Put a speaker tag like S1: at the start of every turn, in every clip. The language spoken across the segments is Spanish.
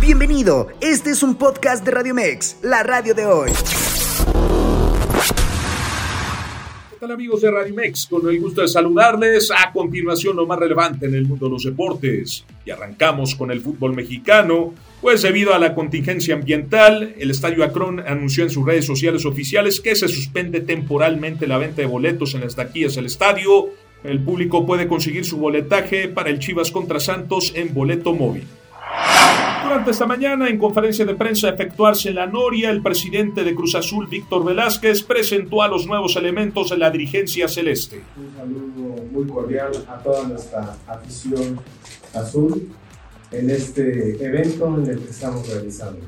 S1: Bienvenido, este es un podcast de Radio Mex, la radio de hoy.
S2: ¿Qué tal amigos de Radio Mex? Con el gusto de saludarles. A continuación lo más relevante en el mundo de los deportes. Y arrancamos con el fútbol mexicano, pues debido a la contingencia ambiental, el Estadio Akron anunció en sus redes sociales oficiales que se suspende temporalmente la venta de boletos en las taquillas del estadio. El público puede conseguir su boletaje para el Chivas contra Santos en boleto móvil. Durante esta mañana, en conferencia de prensa efectuarse en la Noria, el presidente de Cruz Azul, Víctor Velázquez, presentó a los nuevos elementos de la dirigencia celeste.
S3: Un saludo muy cordial a toda nuestra afición azul en este evento en el que estamos realizando.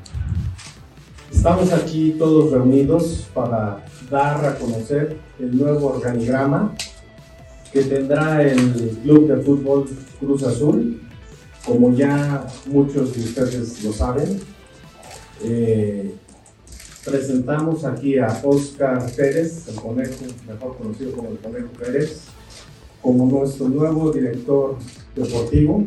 S3: Estamos aquí todos reunidos para dar a conocer el nuevo organigrama que tendrá el Club de Fútbol Cruz Azul como ya muchos de ustedes lo saben, eh, presentamos aquí a Oscar Pérez, el conejo, mejor conocido como el conejo Pérez, como nuestro nuevo director deportivo.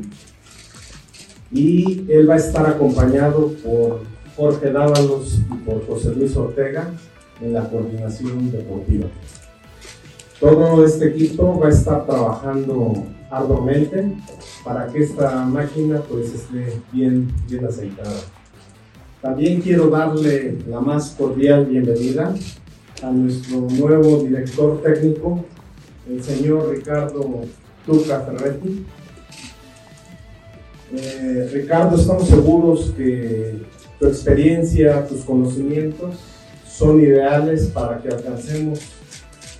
S3: Y él va a estar acompañado por Jorge Dávalos y por José Luis Ortega en la coordinación deportiva. Todo este equipo va a estar trabajando arduamente para que esta máquina pues esté bien, bien aceitada. También quiero darle la más cordial bienvenida a nuestro nuevo director técnico, el señor Ricardo Tuca Ferretti. Eh, Ricardo, estamos seguros que tu experiencia, tus conocimientos son ideales para que alcancemos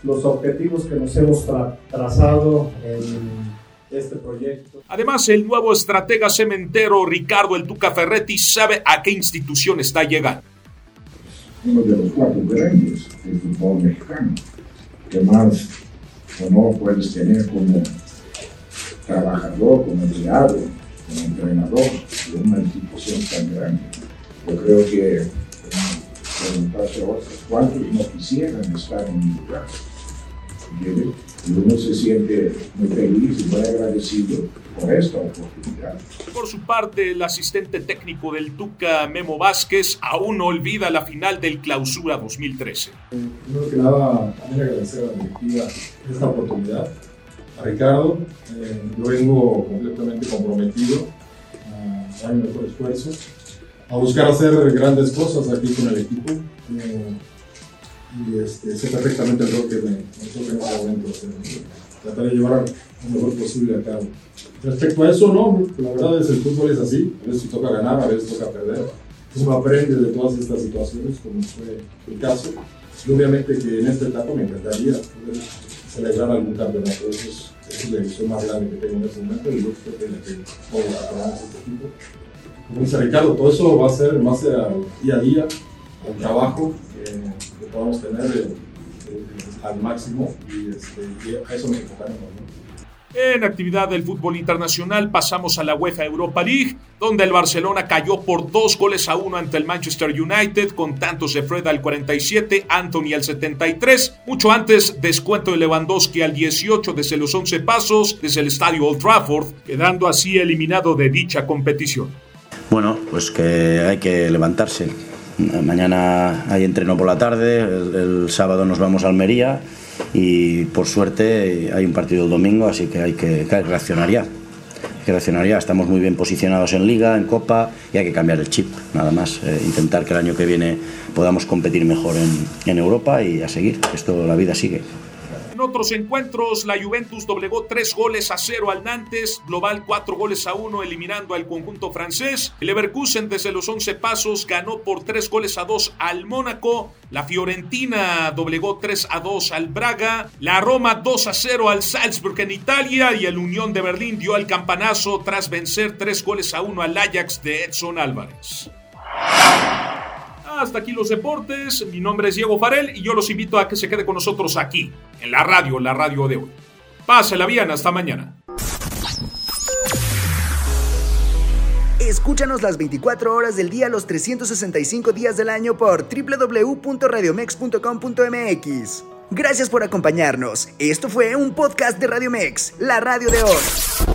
S3: los objetivos que nos hemos tra trazado en este proyecto.
S2: Además, el nuevo estratega cementero Ricardo El Tuca Ferretti sabe a qué institución está llegando.
S4: Uno de los cuatro grandes del fútbol mexicano, que más honor puedes tener como trabajador, como empleado, como entrenador de una institución tan grande. Yo creo que preguntarse a otros cuántos no quisieran estar en mi lugar. Y uno se siente muy feliz y muy agradecido por esta oportunidad.
S2: Por su parte, el asistente técnico del Tuca, Memo Vázquez, aún no olvida la final del Clausura 2013.
S5: Primero que nada, también agradecer a la directiva esta oportunidad. A Ricardo, eh, yo vengo completamente comprometido a dar mi mejor esfuerzo, a buscar hacer grandes cosas aquí con el equipo. Eh, y este, sé perfectamente el rol que me, toca en este momento. tratar de llevar lo mejor posible a cabo. Respecto a eso, no, la verdad es el fútbol es así, a veces toca ganar, a veces toca perder. Uno aprende de todas estas situaciones, como fue el caso. Y obviamente que en esta etapa me encantaría poder celebrar algún campeonato. Eso es, esa es la ilusión más grande que tengo en este momento y yo creo que la que vamos a tomar este equipo. Como dice Ricardo, todo eso va a ser en base al día a día, al trabajo. Eh, podamos tener eh, eh, al máximo y, este, y, a eso nos enfocaremos. ¿no?
S2: En actividad del fútbol internacional pasamos a la UEFA Europa League, donde el Barcelona cayó por dos goles a uno ante el Manchester United, con tantos de Fred al 47, Anthony al 73, mucho antes descuento de Lewandowski al 18 desde los 11 pasos desde el estadio Old Trafford, quedando así eliminado de dicha competición.
S6: Bueno, pues que hay que levantarse, Mañana hay entreno por la tarde, el, sábado nos vamos a Almería y por suerte hay un partido el domingo, así que hay que, reaccionar ya. Reaccionar ya. Estamos muy bien posicionados en Liga, en Copa y hay que cambiar el chip, nada más. Eh, intentar que el año que viene podamos competir mejor en Europa y a seguir. Esto, la vida sigue.
S2: Otros encuentros, la Juventus doblegó 3 goles a 0 al Nantes, global 4 goles a 1 eliminando al conjunto francés. El Leverkusen desde los 11 pasos ganó por 3 goles a 2 al Mónaco. La Fiorentina doblegó 3 a 2 al Braga. La Roma 2 a 0 al Salzburg en Italia y el Unión de Berlín dio el campanazo tras vencer 3 goles a 1 al Ajax de Edson Álvarez. Hasta aquí los deportes. Mi nombre es Diego Farel y yo los invito a que se quede con nosotros aquí, en la radio, la radio de hoy. Pásela bien, hasta mañana.
S1: Escúchanos las 24 horas del día, los 365 días del año por www.radiomex.com.mx. Gracias por acompañarnos. Esto fue un podcast de Radio Mex, la radio de hoy.